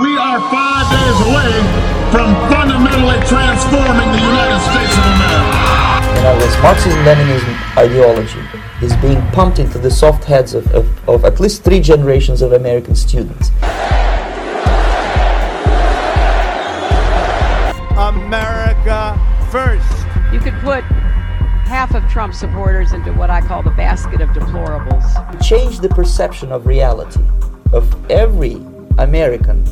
We are five days away from fundamentally transforming the United States of America. You know, this Marxism-Leninism ideology is being pumped into the soft heads of, of, of at least three generations of American students. America first. You could put half of Trump supporters into what I call the basket of deplorables. Change the perception of reality of every American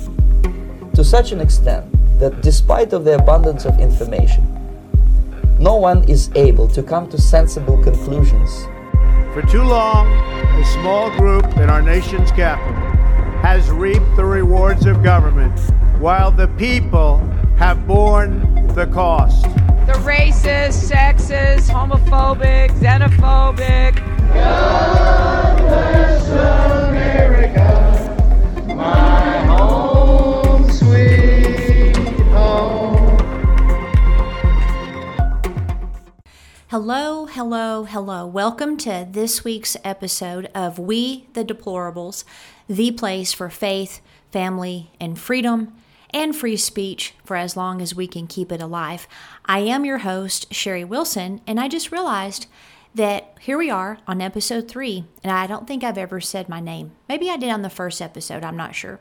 to such an extent that despite of the abundance of information, no one is able to come to sensible conclusions. For too long, a small group in our nation's capital has reaped the rewards of government while the people have borne the cost. The racist, sexist, homophobic, xenophobic. God bless America, Hello, hello, hello. Welcome to this week's episode of We the Deplorables, the place for faith, family, and freedom and free speech for as long as we can keep it alive. I am your host, Sherry Wilson, and I just realized that here we are on episode three, and I don't think I've ever said my name. Maybe I did on the first episode, I'm not sure.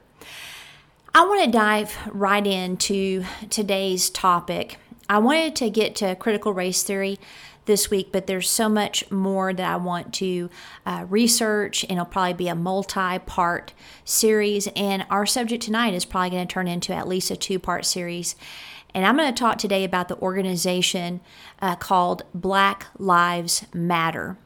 I want to dive right into today's topic. I wanted to get to critical race theory this week, but there's so much more that I want to uh, research, and it'll probably be a multi part series. And our subject tonight is probably going to turn into at least a two part series. And I'm going to talk today about the organization uh, called Black Lives Matter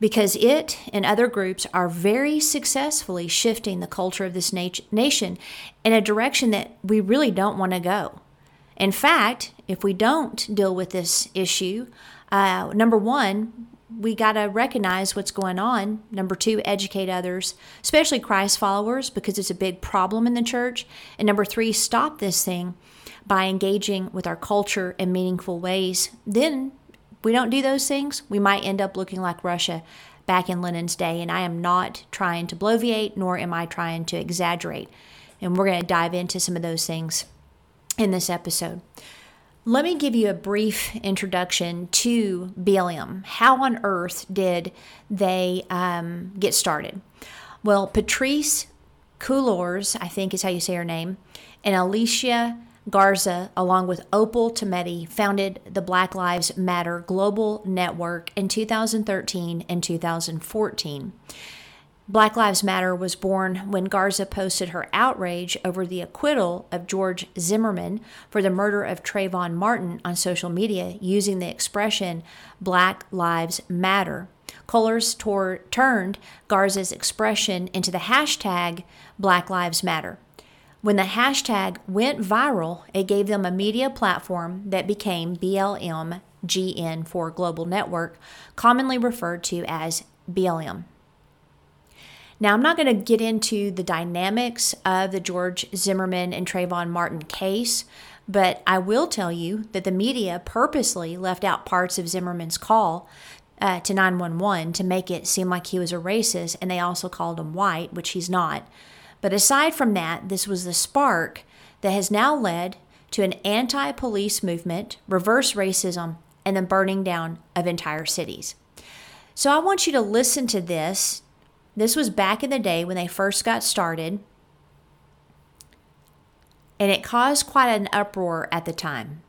because it and other groups are very successfully shifting the culture of this nat- nation in a direction that we really don't want to go. In fact, if we don't deal with this issue, uh, number one, we got to recognize what's going on. Number two, educate others, especially Christ followers, because it's a big problem in the church. And number three, stop this thing by engaging with our culture in meaningful ways. Then we don't do those things, we might end up looking like Russia back in Lenin's day. And I am not trying to bloviate, nor am I trying to exaggerate. And we're going to dive into some of those things in this episode. Let me give you a brief introduction to BLM. How on earth did they um, get started? Well, Patrisse Cullors, I think is how you say her name, and Alicia Garza, along with Opal Tometi, founded the Black Lives Matter Global Network in 2013 and 2014. Black Lives Matter was born when Garza posted her outrage over the acquittal of George Zimmerman for the murder of Trayvon Martin on social media using the expression Black Lives Matter. Cullors tor- turned Garza's expression into the hashtag Black Lives Matter. When the hashtag went viral, it gave them a media platform that became BLM GN for Global Network, commonly referred to as BLM. Now, I'm not going to get into the dynamics of the George Zimmerman and Trayvon Martin case, but I will tell you that the media purposely left out parts of Zimmerman's call uh, to 911 to make it seem like he was a racist, and they also called him white, which he's not. But aside from that, this was the spark that has now led to an anti police movement, reverse racism, and the burning down of entire cities. So I want you to listen to this this was back in the day when they first got started, and it caused quite an uproar at the time.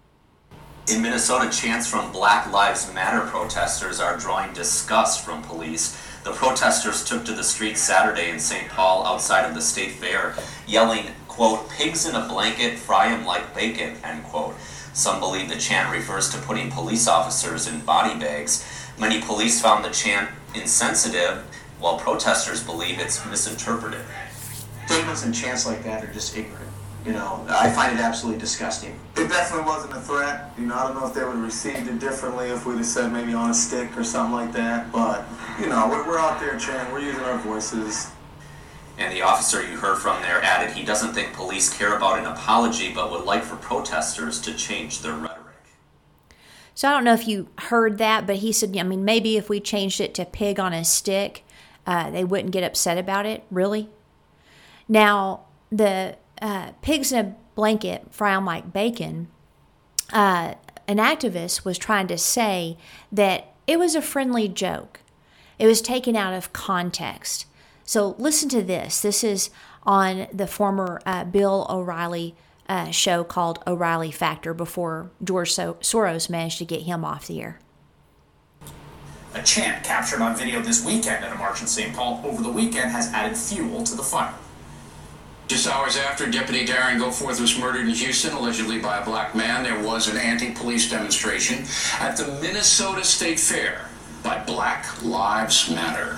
In Minnesota, chants from Black Lives Matter protesters are drawing disgust from police. The protesters took to the streets Saturday in St. Paul outside of the state fair, yelling, quote, pigs in a blanket, fry 'em like bacon, end quote. Some believe the chant refers to putting police officers in body bags. Many police found the chant insensitive while protesters believe it's misinterpreted. Statements and chants like that are just ignorant. You know, I find it absolutely disgusting. It definitely wasn't a threat. You know, I don't know if they would have received it differently if we'd have said maybe on a stick or something like that. But, you know, we're, we're out there chanting, we're using our voices. And the officer you heard from there added he doesn't think police care about an apology, but would like for protesters to change their rhetoric. So I don't know if you heard that, but he said, I mean, maybe if we changed it to pig on a stick, uh, they wouldn't get upset about it, really. Now, the uh, pigs in a blanket frown like bacon, uh, an activist was trying to say that it was a friendly joke. It was taken out of context. So listen to this. This is on the former uh, Bill O'Reilly uh, show called O'Reilly Factor before George so- Soros managed to get him off the air. A chant captured on video this weekend at a march in St. Paul over the weekend has added fuel to the fire. Just hours after Deputy Darren Goforth was murdered in Houston, allegedly by a black man, there was an anti-police demonstration at the Minnesota State Fair by Black Lives Matter.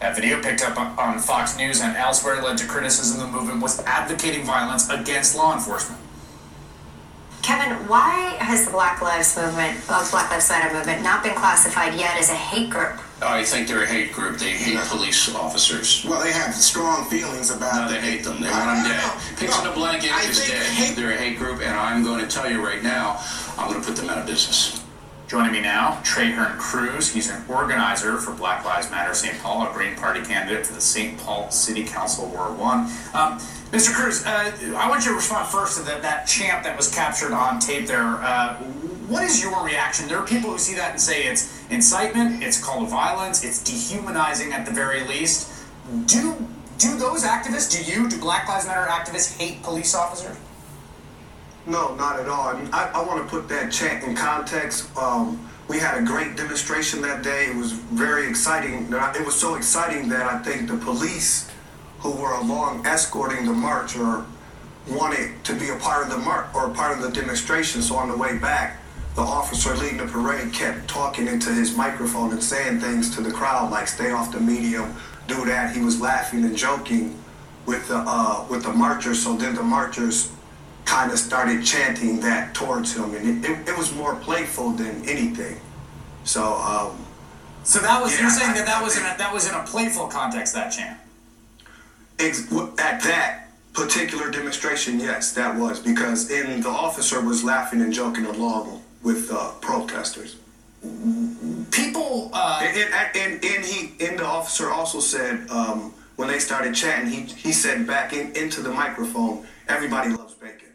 That video picked up on Fox News and elsewhere led to criticism the movement was advocating violence against law enforcement. Kevin, why has the Black Lives Movement, uh, Black Lives Matter movement, not been classified yet as a hate group? I think they're a hate group. They hate police officers. Well, they have strong feelings about. No, they hate them. They want them dead. Pigs in a blanket I is think dead. hate- They're a hate group, and I'm going to tell you right now, I'm going to put them out of business. Joining me now, Trahern Crews. He's an organizer for Black Lives Matter St. Paul, a Green Party candidate for the St. Paul City Council Ward 1. Um, Mr. Crews, uh, I want you to respond first to that, that chant that was captured on tape there. Uh, what is your reaction? There are people who see that and say it's incitement, it's call to violence, it's dehumanizing at the very least. Do do those activists, do you, do Black Lives Matter activists hate police officers? No, not at all. I, mean, I, I want to put that chant in context. Um, we had a great demonstration that day. It was very exciting. It was so exciting that I think the police who were along escorting the march or wanted to be a part of the march or part of the demonstration. So on the way back, the officer leading the parade kept talking into his microphone and saying things to the crowd like "Stay off the medium," do that. He was laughing and joking with the uh, with the marchers. So then the marchers kind of started chanting that towards him, and it, it, it was more playful than anything. So, um, So that was Yeah, you're saying that that was in a, that was in a playful context that chant. Ex- at that particular demonstration, yes, that was because in the officer was laughing and joking along with uh, protesters. People, uh, and, and, and, and he, and the officer also said um, when they started chatting, he he said back in, into the microphone, "Everybody loves bacon."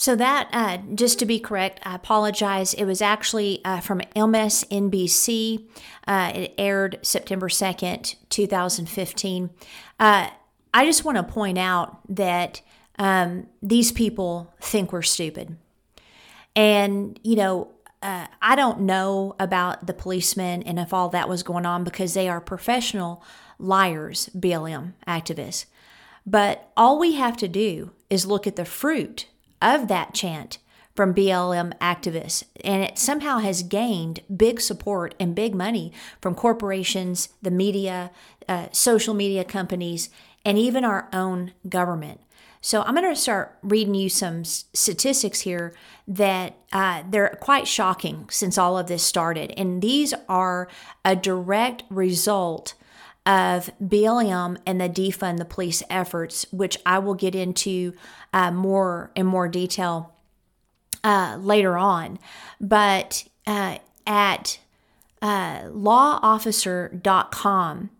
So that, uh, just to be correct, I apologize. It was actually uh, from MSNBC. Uh, it aired September 2nd, 2015. Uh, I just want to point out that um, these people think we're stupid. And, you know, uh, I don't know about the policemen and if all that was going on because they are professional liars, BLM activists. But all we have to do is look at the fruit of that chant from BLM activists, and it somehow has gained big support and big money from corporations, the media, uh, social media companies, and even our own government. So I'm going to start reading you some statistics here that uh, they're quite shocking since all of this started, and these are a direct result of BLM and the defund the police efforts, which I will get into uh, more in more detail uh, later on. But uh, at uh, lawofficer.com,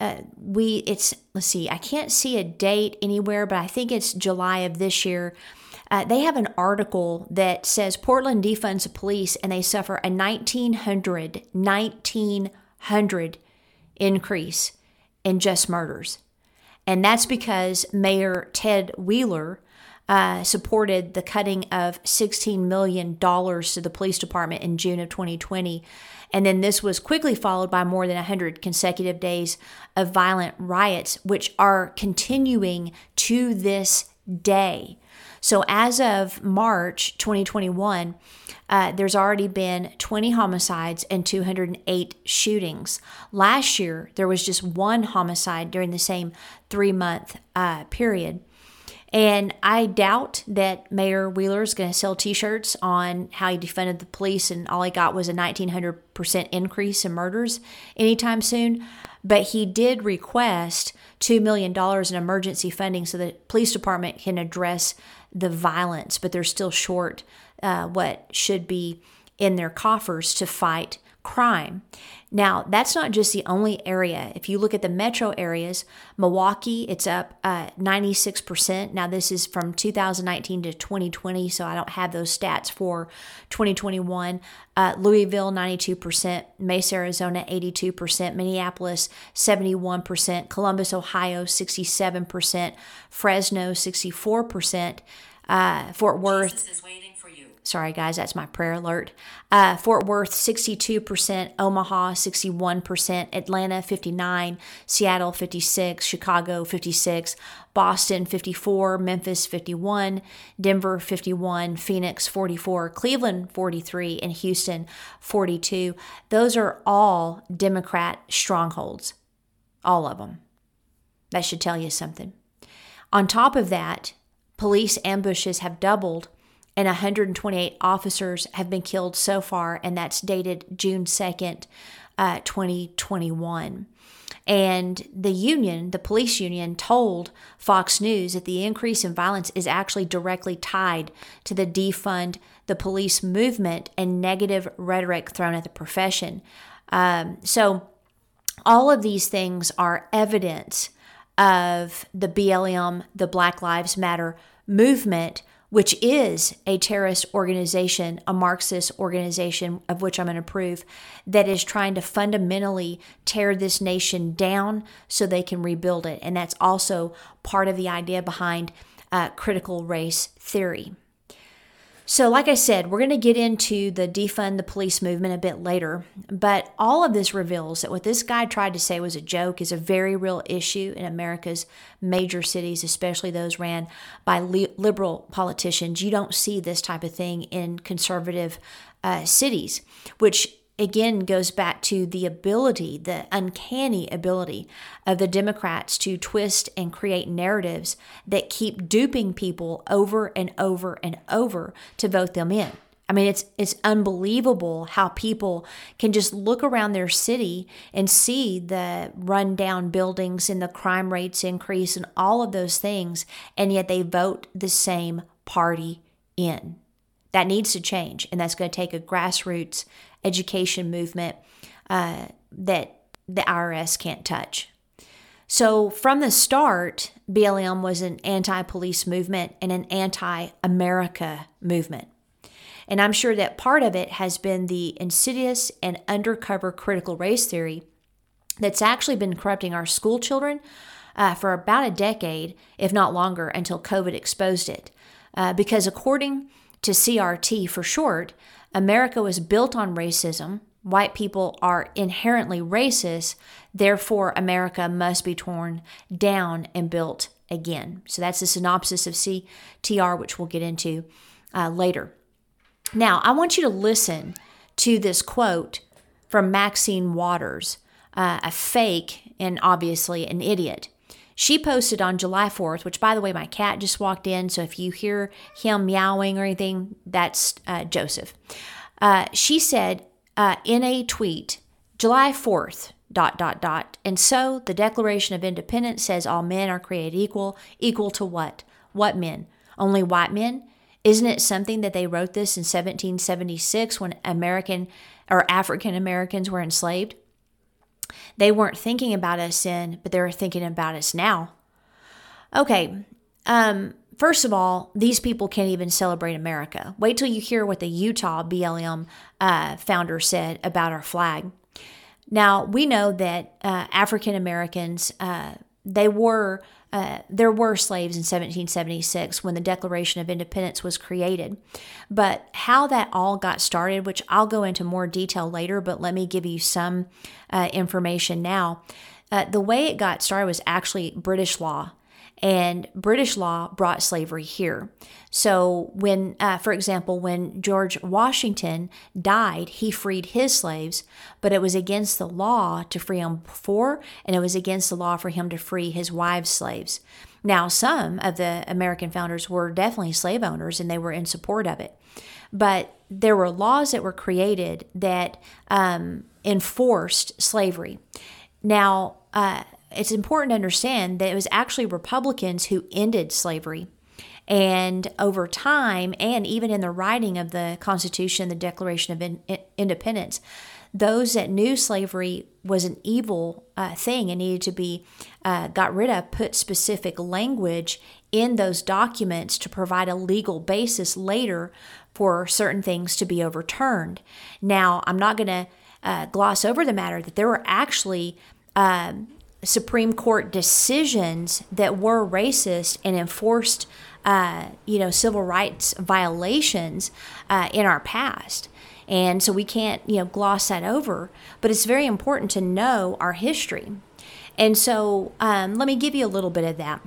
uh, we it's let's see, I can't see a date anywhere, but I think it's July of this year. Uh, they have an article that says Portland defunds the police and they suffer a 1900 1900 increase in just murders. And that's because Mayor Ted Wheeler uh, supported the cutting of $16 million to the police department in June of 2020. And then this was quickly followed by more than 100 consecutive days of violent riots, which are continuing to this day. So, as of March 2021, uh, there's already been 20 homicides and 208 shootings. Last year, there was just one homicide during the same three month uh, period. And I doubt that Mayor Wheeler is going to sell t shirts on how he defended the police and all he got was a 1900% increase in murders anytime soon. But he did request $2 million in emergency funding so the police department can address the violence, but they're still short uh, what should be in their coffers to fight crime. Now, that's not just the only area. If you look at the metro areas, Milwaukee, it's up uh, 96%. Now, this is from 2019 to 2020, so I don't have those stats for 2021. Uh, Louisville, 92%. Mesa, Arizona, 82%. Minneapolis, 71%. Columbus, Ohio, 67%. Fresno, 64%. Uh, Fort Worth sorry guys that's my prayer alert. Uh, fort worth 62% omaha 61% atlanta 59 seattle 56 chicago 56 boston 54 memphis 51 denver 51 phoenix 44 cleveland 43 and houston 42 those are all democrat strongholds all of them that should tell you something. On top of that police ambushes have doubled and 128 officers have been killed so far, and that's dated June 2nd, uh, 2021. And the union, the police union, told Fox News that the increase in violence is actually directly tied to the defund the police movement and negative rhetoric thrown at the profession. Um, so, all of these things are evidence of the BLM, the Black Lives Matter movement which is a terrorist organization, a Marxist organization, of which I'm going to prove, that is trying to fundamentally tear this nation down so they can rebuild it. And that's also part of the idea behind uh, critical race theory. So, like I said, we're going to get into the defund the police movement a bit later, but all of this reveals that what this guy tried to say was a joke is a very real issue in America's major cities, especially those ran by liberal politicians. You don't see this type of thing in conservative uh, cities, which again goes back to the ability, the uncanny ability of the Democrats to twist and create narratives that keep duping people over and over and over to vote them in. I mean, it's it's unbelievable how people can just look around their city and see the rundown buildings and the crime rates increase and all of those things, and yet they vote the same party in. That needs to change, and that's going to take a grassroots education movement uh, that the IRS can't touch. So, from the start, BLM was an anti police movement and an anti America movement. And I'm sure that part of it has been the insidious and undercover critical race theory that's actually been corrupting our school children uh, for about a decade, if not longer, until COVID exposed it. Uh, because according to CRT for short, America was built on racism. White people are inherently racist. Therefore, America must be torn down and built again. So that's the synopsis of CTR, which we'll get into uh, later. Now, I want you to listen to this quote from Maxine Waters, uh, a fake and obviously an idiot. She posted on July 4th, which, by the way, my cat just walked in. So if you hear him meowing or anything, that's uh, Joseph. Uh, she said uh, in a tweet, July 4th, dot, dot, dot. And so the Declaration of Independence says all men are created equal. Equal to what? What men? Only white men? Isn't it something that they wrote this in 1776 when American or African Americans were enslaved? They weren't thinking about us then, but they're thinking about us now. Okay, um, first of all, these people can't even celebrate America. Wait till you hear what the Utah BLM uh, founder said about our flag. Now, we know that uh, African Americans, uh, they were uh, there were slaves in 1776 when the Declaration of Independence was created. But how that all got started, which I'll go into more detail later, but let me give you some uh, information now. Uh, the way it got started was actually British law and British law brought slavery here. So, when, uh, for example, when George Washington died, he freed his slaves, but it was against the law to free them before, and it was against the law for him to free his wives' slaves. Now, some of the American founders were definitely slave owners and they were in support of it. But there were laws that were created that um, enforced slavery. Now, uh, it's important to understand that it was actually Republicans who ended slavery. And over time, and even in the writing of the Constitution, the Declaration of in- Independence, those that knew slavery was an evil uh, thing and needed to be uh, got rid of put specific language in those documents to provide a legal basis later for certain things to be overturned. Now, I'm not going to uh, gloss over the matter that there were actually um, Supreme Court decisions that were racist and enforced, uh, you know, civil rights violations uh, in our past. And so we can't, you know, gloss that over. But it's very important to know our history. And so um, let me give you a little bit of that.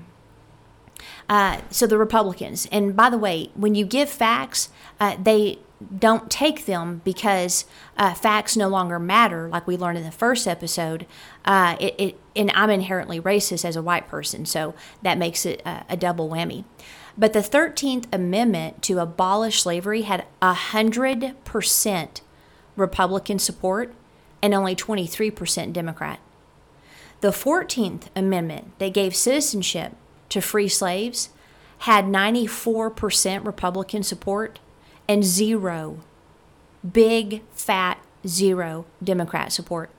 Uh, so the Republicans, and by the way, when you give facts, uh, they don't take them because uh, facts no longer matter, like we learned in the first episode. Uh, it, it, and I'm inherently racist as a white person, so that makes it a, a double whammy. But the 13th Amendment to abolish slavery had 100% Republican support and only 23% Democrat. The 14th Amendment that gave citizenship to free slaves had 94% Republican support and zero, big, fat, zero Democrat support.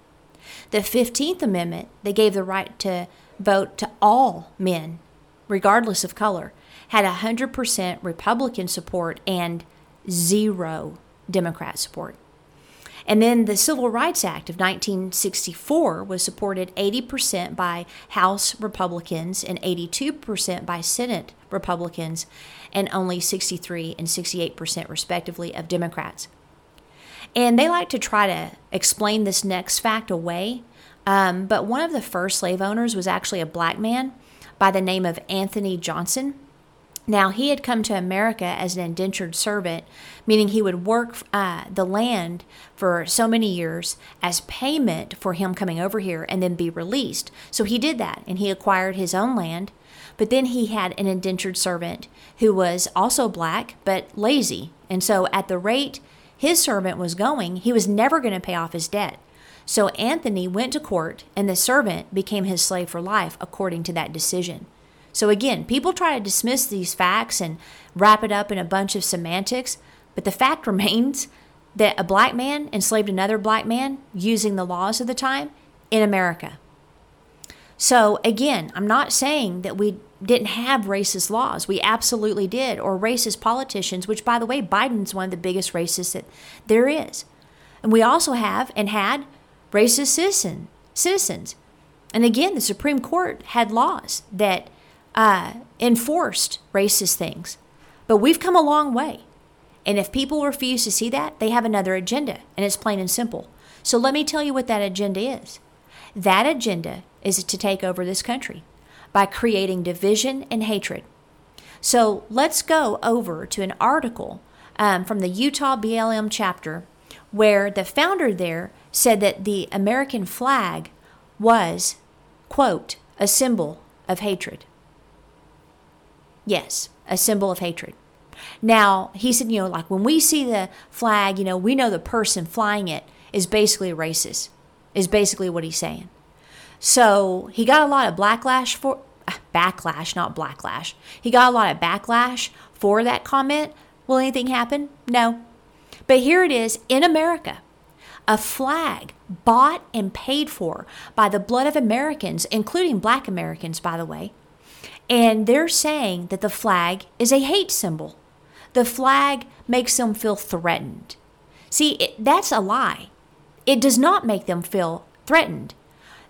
The 15th Amendment that gave the right to vote to all men, regardless of color, had 100% Republican support and zero Democrat support. And then the Civil Rights Act of 1964 was supported 80% by House Republicans and 82% by Senate Republicans, and only 63 and 68% respectively of Democrats. And they like to try to explain this next fact away. Um, but one of the first slave owners was actually a black man by the name of Anthony Johnson. Now, he had come to America as an indentured servant, meaning he would work uh, the land for so many years as payment for him coming over here and then be released. So he did that and he acquired his own land. But then he had an indentured servant who was also black but lazy. And so, at the rate his servant was going, he was never going to pay off his debt. So, Anthony went to court and the servant became his slave for life according to that decision. So again, people try to dismiss these facts and wrap it up in a bunch of semantics, but the fact remains that a black man enslaved another black man using the laws of the time in America. So again, I'm not saying that we didn't have racist laws. We absolutely did, or racist politicians, which by the way, Biden's one of the biggest racists that there is. And we also have and had racist citizen, citizens. And again, the Supreme Court had laws that uh, enforced racist things. But we've come a long way. And if people refuse to see that, they have another agenda, and it's plain and simple. So let me tell you what that agenda is. That agenda is to take over this country by creating division and hatred. So let's go over to an article um, from the Utah BLM chapter where the founder there said that the American flag was, quote, a symbol of hatred. Yes, a symbol of hatred. Now, he said, you know, like when we see the flag, you know, we know the person flying it is basically racist, is basically what he's saying. So he got a lot of backlash for backlash, not blacklash. He got a lot of backlash for that comment. Will anything happen? No. But here it is in America. A flag bought and paid for by the blood of Americans, including black Americans, by the way, and they're saying that the flag is a hate symbol. The flag makes them feel threatened. See, it, that's a lie. It does not make them feel threatened.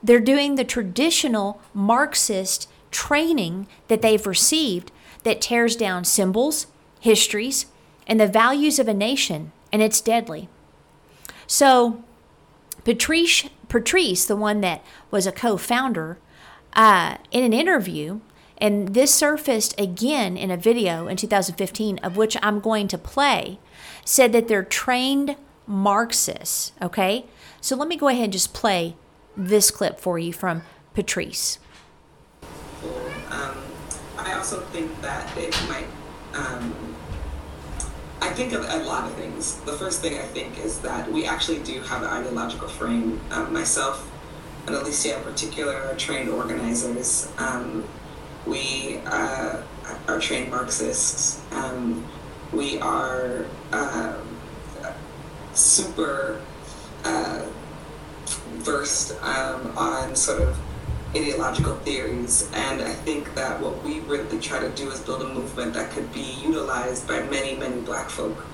They're doing the traditional Marxist training that they've received that tears down symbols, histories, and the values of a nation, and it's deadly. So, Patrisse, Patrisse the one that was a co founder, uh, in an interview, and this surfaced again in a video in 2015, of which I'm going to play, said that they're trained Marxists. Okay? So let me go ahead and just play this clip for you from Patrisse. Um, I also think that it might. Um, I think of a lot of things. The first thing I think is that we actually do have an ideological frame. Um, myself and Alicia in particular are trained organizers. Um, we uh, are trained Marxists. Um, we are uh, super uh, versed um, on sort of ideological theories, and I think that what we really try to do is build a movement that could be utilized by many, many Black folk.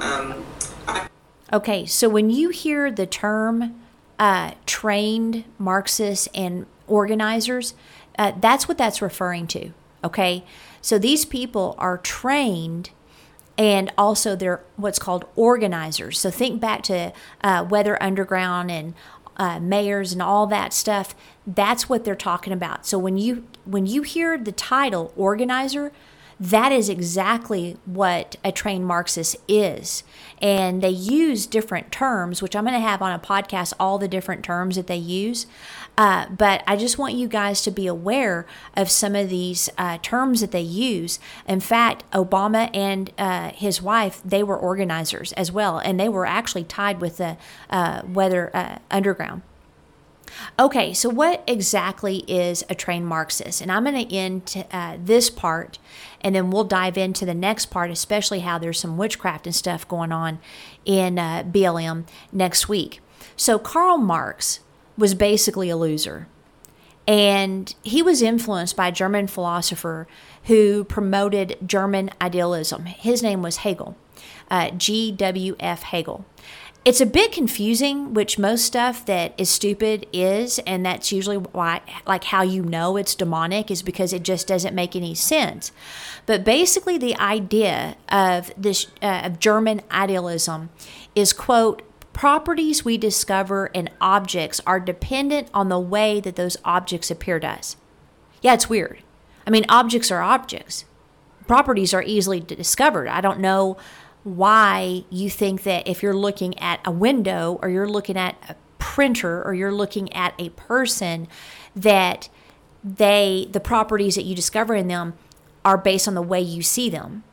Um, I- Okay, so when you hear the term uh, trained Marxists and organizers, uh, that's what that's referring to. Okay, so these people are trained and also they're what's called organizers. So think back to uh, Weather Underground and uh, mayors and all that stuff. That's what they're talking about. So when you when you hear the title organizer, that is exactly what a trained Marxist is. And they use different terms, which I'm going to have on a podcast, all the different terms that they use. Uh, but I just want you guys to be aware of some of these uh, terms that they use. In fact, Obama and uh, his wife, they were organizers as well, and they were actually tied with the uh, Weather uh, Underground. Okay, so what exactly is a trained Marxist? And I'm going to end to, uh, this part, and then we'll dive into the next part, especially how there's some witchcraft and stuff going on in uh, BLM next week. So Karl Marx was basically a loser, and he was influenced by a German philosopher who promoted German idealism. His name was Hegel, uh, G.W.F. Hegel it's a bit confusing which most stuff that is stupid is and that's usually why like how you know it's demonic is because it just doesn't make any sense but basically the idea of this uh, of german idealism is quote properties we discover in objects are dependent on the way that those objects appear to us. Yeah it's weird. I mean objects are objects. Properties are easily discovered. I don't know why you think that if you're looking at a window or you're looking at a printer or you're looking at a person that they the properties that you discover in them are based on the way you see them.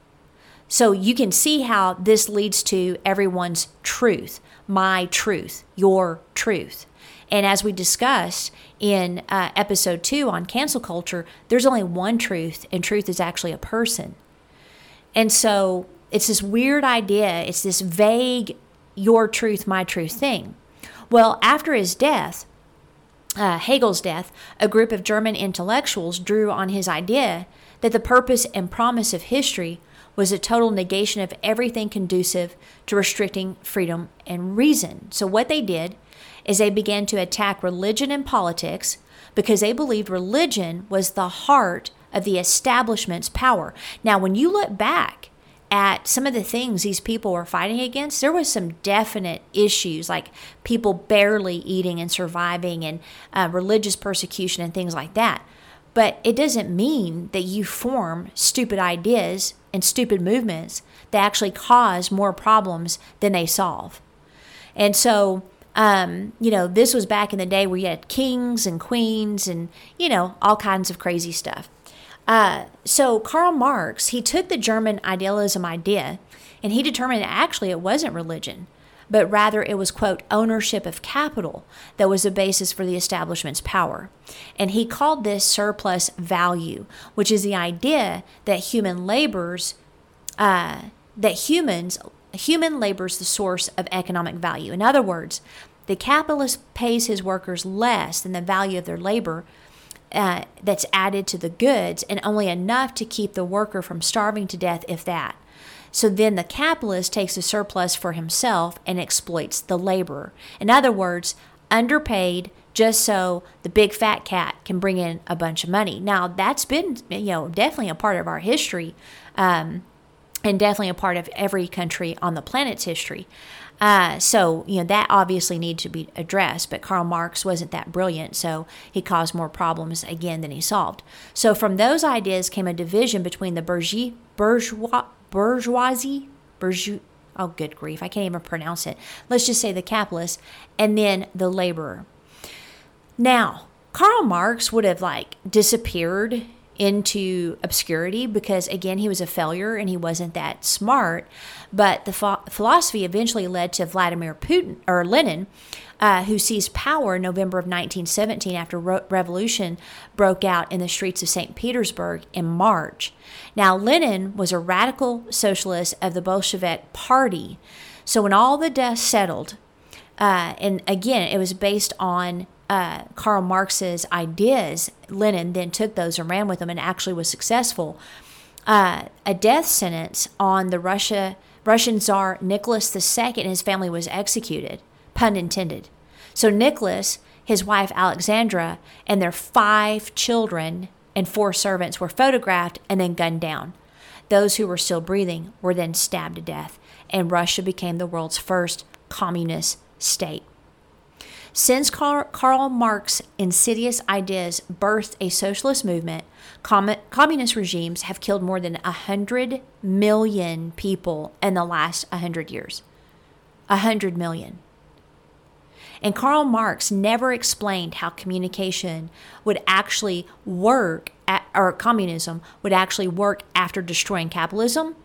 So you can see how this leads to everyone's truth my truth your truth and as we discussed in uh, episode two on cancel culture there's only one truth and truth is actually a person and so it's this weird idea, it's this vague your truth, my truth thing. Well, after his death, uh, Hegel's death, a group of German intellectuals drew on his idea that the purpose and promise of history was a total negation of everything conducive to restricting freedom and reason. So, what they did is they began to attack religion and politics because they believed religion was the heart of the establishment's power. Now, when you look back at some of the things these people were fighting against, there was some definite issues like people barely eating and surviving and uh, religious persecution and things like that. But it doesn't mean that you form stupid ideas and stupid movements that actually cause more problems than they solve. And so, um, you know, this was back in the day where you had kings and queens and, you know, all kinds of crazy stuff. Uh, so Karl Marx, he took the German idealism idea and he determined that actually it wasn't religion, but rather it was, quote, ownership of capital that was the basis for the establishment's power. And he called this surplus value, which is the idea that human labors, uh, that humans, human labor's the source of economic value. In other words, the capitalist pays his workers less than the value of their labor uh, that's added to the goods and only enough to keep the worker from starving to death, if that. So then the capitalist takes the surplus for himself and exploits the laborer. In other words, underpaid just so the big fat cat can bring in a bunch of money. Now, that's been, you know, definitely a part of our history um, and definitely a part of every country on the planet's history. Uh, so, you know, that obviously needs to be addressed, but Karl Marx wasn't that brilliant, so he caused more problems again than he solved. So, from those ideas came a division between the bourgeois, bourgeois, bourgeoisie, bourgeois, oh, good grief, I can't even pronounce it. Let's just say the capitalist, and then the laborer. Now, Karl Marx would have like disappeared into obscurity because again he was a failure and he wasn't that smart. But the ph- philosophy eventually led to vladimir putin or lenin uh, who seized power in november of 1917 after revolution broke out in the streets of st petersburg in march. Now lenin was a radical socialist of the bolshevik party. So when all the dust settled Uh, and again, it was based on uh, Karl Marx's ideas. Lenin then took those and ran with them and actually was successful. Uh, a death sentence on the Russia Russian Tsar Nicholas II and his family was executed, pun intended. So Nicholas, his wife Alexandra, and their five children and four servants were photographed and then gunned down. Those who were still breathing were then stabbed to death, and Russia became the world's first communist state. Since Karl Marx's insidious ideas birthed a socialist movement, communist regimes have killed more than 100 million people in the last 100 years. 100 million. And Karl Marx never explained how communication would actually work, at, or communism would actually work after destroying capitalism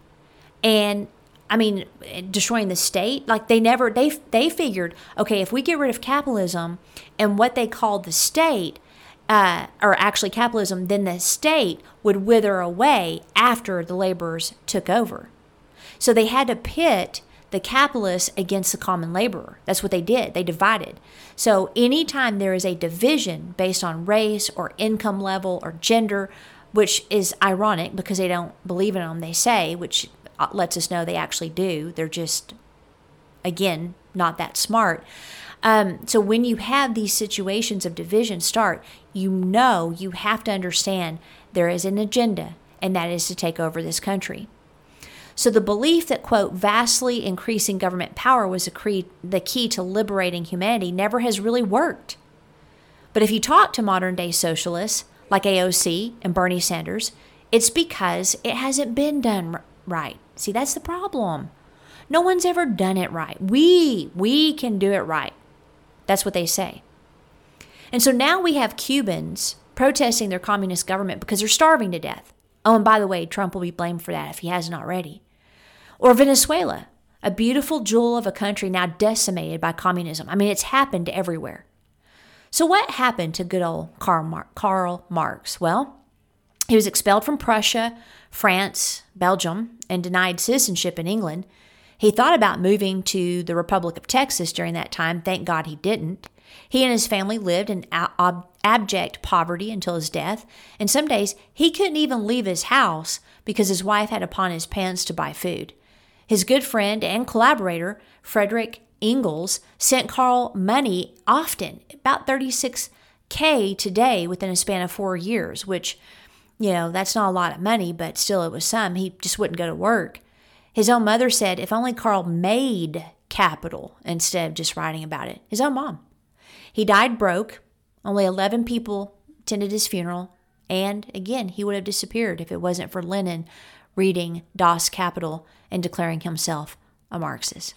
and I mean, destroying the state. Like they never they they figured, okay, if we get rid of capitalism and what they called the state, uh, or actually capitalism, then the state would wither away after the laborers took over. So they had to pit the capitalists against the common laborer. That's what they did. They divided. So anytime there is a division based on race or income level or gender, which is ironic because they don't believe in them, they say, which lets us know they actually do. They're just, again, not that smart. Um, so when you have these situations of division start, you know you have to understand there is an agenda, and that is to take over this country. So the belief that, quote, vastly increasing government power was cre- the key to liberating humanity never has really worked. But if you talk to modern day socialists like AOC and Bernie Sanders, it's because it hasn't been done right. See, that's the problem. No one's ever done it right. We, we can do it right. That's what they say. And so now we have Cubans protesting their communist government because they're starving to death. Oh, and by the way, Trump will be blamed for that if he hasn't already. Or Venezuela, a beautiful jewel of a country now decimated by communism. I mean, it's happened everywhere. So, what happened to good old Karl, Karl Marx? Well, he was expelled from Prussia, France, Belgium, and denied citizenship in England. He thought about moving to the Republic of Texas during that time. Thank God he didn't. He and his family lived in ab- abject poverty until his death, and some days he couldn't even leave his house because his wife had upon his pants to buy food. His good friend and collaborator, Frederick Engels, sent Karl money often, about 36K today within a span of four years, which you know, that's not a lot of money, but still it was some. He just wouldn't go to work. His own mother said if only Karl made capital instead of just writing about it. His own mom. He died broke. Only 11 people attended his funeral. And again, he would have disappeared if it wasn't for Lenin reading Das Kapital and declaring himself a Marxist.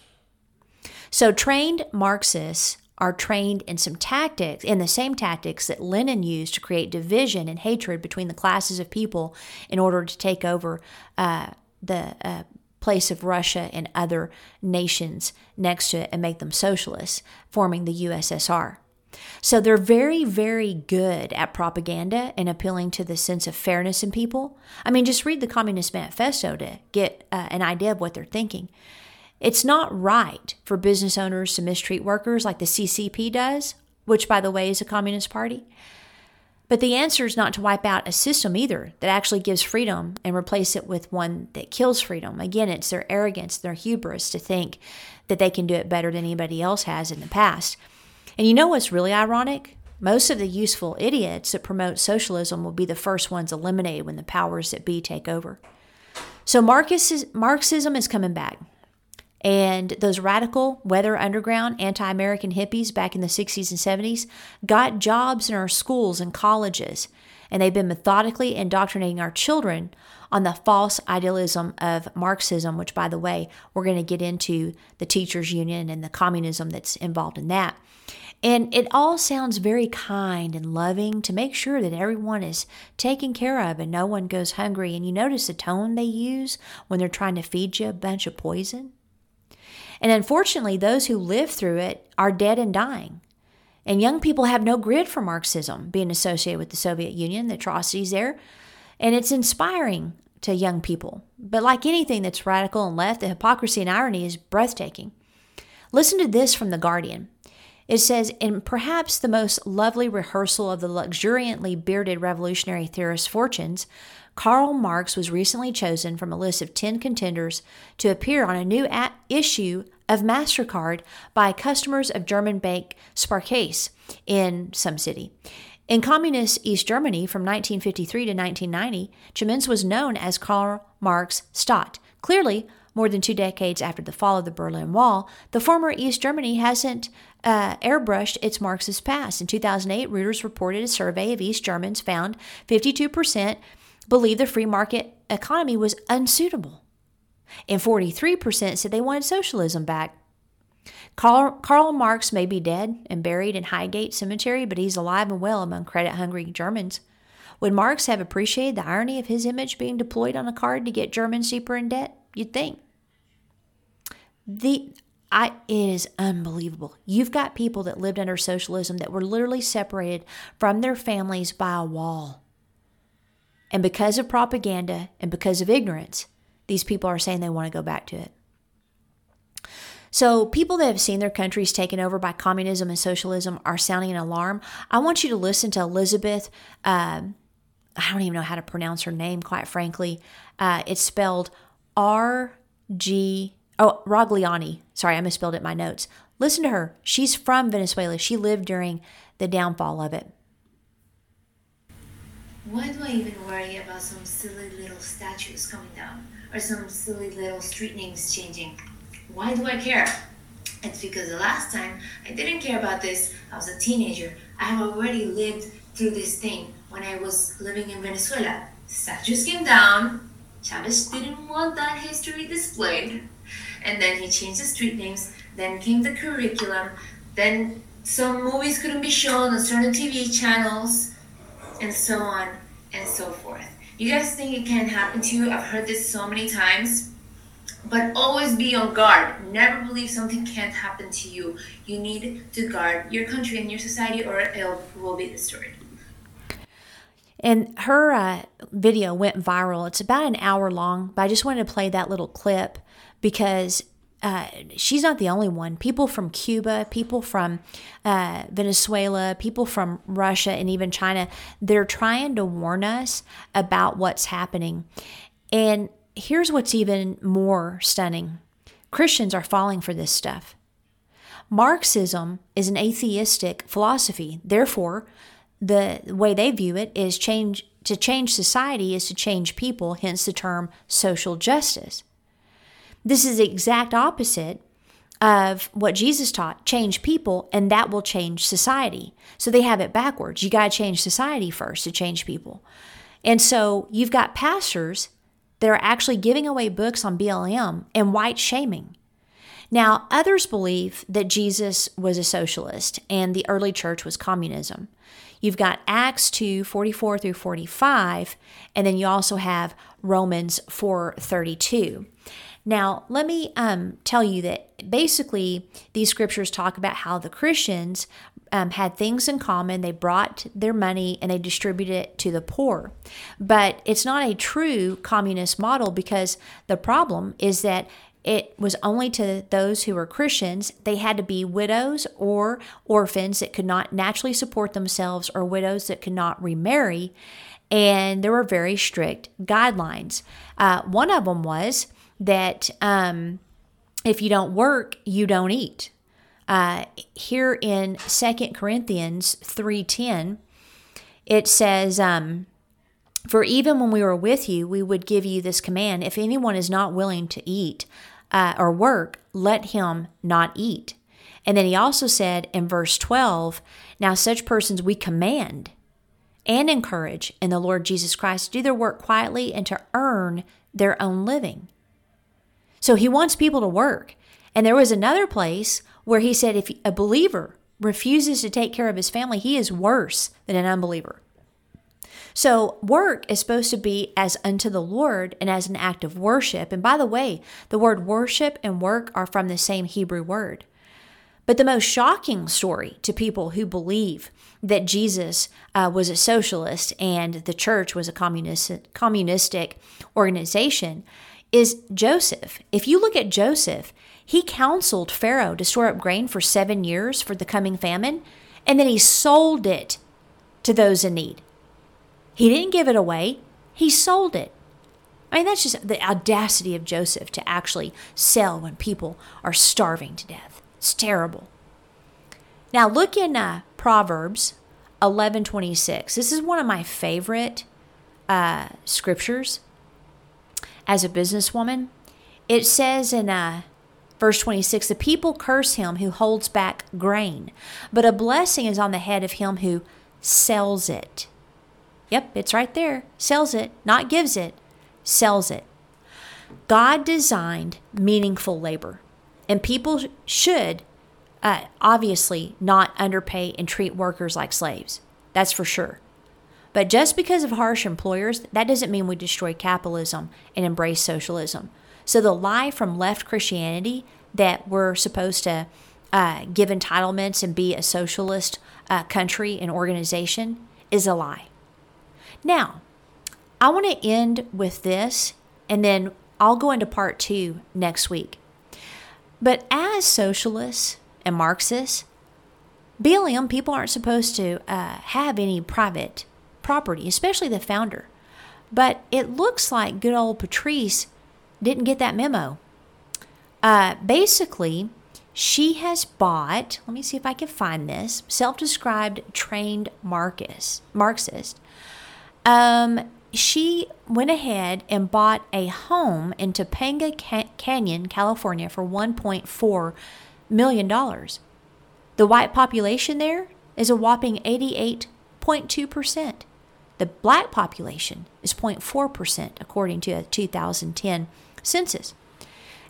So, trained Marxists are trained in some tactics, in the same tactics that Lenin used to create division and hatred between the classes of people in order to take over uh, the uh, place of Russia and other nations next to it and make them socialists, forming the USSR. So they're very, very good at propaganda and appealing to the sense of fairness in people. I mean, just read the Communist Manifesto to get uh, an idea of what they're thinking. It's not right for business owners to mistreat workers like the CCP does, which, by the way, is a communist party. But the answer is not to wipe out a system either that actually gives freedom and replace it with one that kills freedom. Again, it's their arrogance, their hubris to think that they can do it better than anybody else has in the past. And you know what's really ironic? Most of the useful idiots that promote socialism will be the first ones eliminated when the powers that be take over. So Marxism is coming back. And those radical, weather underground, anti American hippies back in the 60s and 70s got jobs in our schools and colleges. And they've been methodically indoctrinating our children on the false idealism of Marxism, which, by the way, we're going to get into the teachers' union and the communism that's involved in that. And it all sounds very kind and loving to make sure that everyone is taken care of and no one goes hungry. And you notice the tone they use when they're trying to feed you a bunch of poison? And unfortunately, those who live through it are dead and dying. And young people have no grid for Marxism being associated with the Soviet Union, the atrocities there. And it's inspiring to young people. But like anything that's radical and left, the hypocrisy and irony is breathtaking. Listen to this from The Guardian. It says, in perhaps the most lovely rehearsal of the luxuriantly bearded revolutionary theorist's fortunes, Karl Marx was recently chosen from a list of 10 contenders to appear on a new a- issue of MasterCard by customers of German bank Sparkasse in some city. In communist East Germany from 1953 to 1990, Chemnitz was known as Karl Marx Stadt. Clearly, more than two decades after the fall of the Berlin Wall, the former East Germany hasn't uh, airbrushed its Marxist past. In 2008, Reuters reported a survey of East Germans found 52% believed the free market economy was unsuitable, and 43% said they wanted socialism back. Karl, Karl Marx may be dead and buried in Highgate Cemetery, but he's alive and well among credit hungry Germans. Would Marx have appreciated the irony of his image being deployed on a card to get Germans deeper in debt? You'd think. The I it is unbelievable. You've got people that lived under socialism that were literally separated from their families by a wall. And because of propaganda and because of ignorance, these people are saying they want to go back to it. So, people that have seen their countries taken over by communism and socialism are sounding an alarm. I want you to listen to Elizabeth. Um, I don't even know how to pronounce her name, quite frankly. Uh, it's spelled R G. Oh, Rogliani. Sorry, I misspelled it in my notes. Listen to her. She's from Venezuela. She lived during the downfall of it. Why do I even worry about some silly little statues coming down or some silly little street names changing? Why do I care? It's because the last time I didn't care about this, I was a teenager. I have already lived through this thing when I was living in Venezuela. Statues came down. Chavez didn't want that history displayed. And then he changed the street names. Then came the curriculum. Then some movies couldn't be shown on certain TV channels and so on and so forth. You guys think it can happen to you? I've heard this so many times. But always be on guard. Never believe something can't happen to you. You need to guard your country and your society, or it will be destroyed. And her uh, video went viral. It's about an hour long, but I just wanted to play that little clip because uh, she's not the only one. People from Cuba, people from uh, Venezuela, people from Russia, and even China, they're trying to warn us about what's happening. And here's what's even more stunning Christians are falling for this stuff. Marxism is an atheistic philosophy. Therefore, the way they view it is change to change society is to change people, hence the term social justice. This is the exact opposite of what Jesus taught change people, and that will change society. So they have it backwards. You got to change society first to change people. And so you've got pastors that are actually giving away books on BLM and white shaming. Now, others believe that Jesus was a socialist and the early church was communism. You've got Acts 2 44 through 45, and then you also have Romans 4 32. Now, let me um, tell you that basically these scriptures talk about how the Christians um, had things in common. They brought their money and they distributed it to the poor. But it's not a true communist model because the problem is that it was only to those who were Christians. They had to be widows or orphans that could not naturally support themselves or widows that could not remarry. And there were very strict guidelines. Uh, one of them was that um, if you don't work, you don't eat. Uh, here in Second Corinthians 3.10, it says, um, For even when we were with you, we would give you this command, if anyone is not willing to eat uh, or work, let him not eat. And then he also said in verse 12, Now such persons we command and encourage in the Lord Jesus Christ to do their work quietly and to earn their own living. So he wants people to work. And there was another place where he said if a believer refuses to take care of his family, he is worse than an unbeliever. So, work is supposed to be as unto the Lord and as an act of worship. And by the way, the word worship and work are from the same Hebrew word. But the most shocking story to people who believe that Jesus uh, was a socialist and the church was a communist, communistic organization is Joseph. If you look at Joseph, He counseled Pharaoh to store up grain for seven years for the coming famine, and then he sold it to those in need. He didn't give it away, he sold it. I mean, that's just the audacity of Joseph to actually sell when people are starving to death. It's terrible. Now look in uh, Proverbs 11:26. This is one of my favorite uh, scriptures as a businesswoman. It says in uh, verse 26 The people curse him who holds back grain, but a blessing is on the head of him who sells it. Yep, it's right there. Sells it, not gives it, sells it. God designed meaningful labor, and people should uh, obviously not underpay and treat workers like slaves. That's for sure. But just because of harsh employers, that doesn't mean we destroy capitalism and embrace socialism. So the lie from left Christianity that we're supposed to uh, give entitlements and be a socialist uh, country and organization is a lie. Now, I want to end with this, and then I'll go into part two next week. But as socialists and Marxists, BLM people aren't supposed to uh, have any private property, especially the founder. But it looks like good old Patrisse didn't get that memo. Uh, basically, she has bought, let me see if I can find this, self described trained Marcus, Marxist. Um, she went ahead and bought a home in Topanga Canyon, California for $1.4 million. The white population there is a whopping 88.2%. The black population is 0.4%, according to a 2010 census.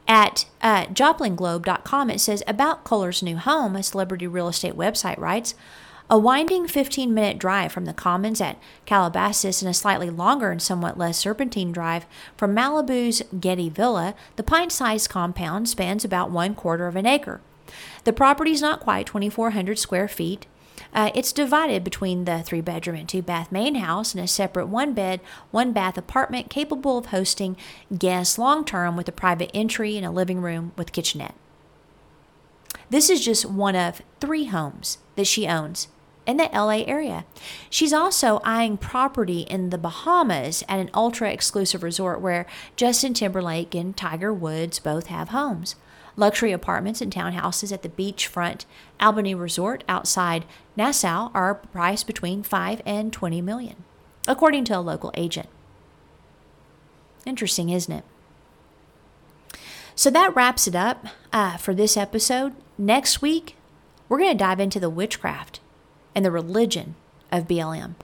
At uh, JoplinGlobe.com, it says about Cullors' new home, a celebrity real estate website writes, a winding 15 minute drive from the Commons at Calabasas and a slightly longer and somewhat less serpentine drive from Malibu's Getty Villa, the pint sized compound spans about one quarter of an acre. The property is not quite 2,400 square feet. Uh, it's divided between the three bedroom and two bath main house and a separate one bed, one bath apartment capable of hosting guests long term with a private entry and a living room with kitchenette. This is just one of three homes that she owns in the LA area. She's also eyeing property in the Bahamas at an ultra exclusive resort where Justin Timberlake and Tiger Woods both have homes. Luxury apartments and townhouses at the beachfront Albany Resort outside Nassau are priced between 5 and 20 million, according to a local agent. Interesting, isn't it? So that wraps it up uh, for this episode. Next week, we're going to dive into the witchcraft and the religion of BLM.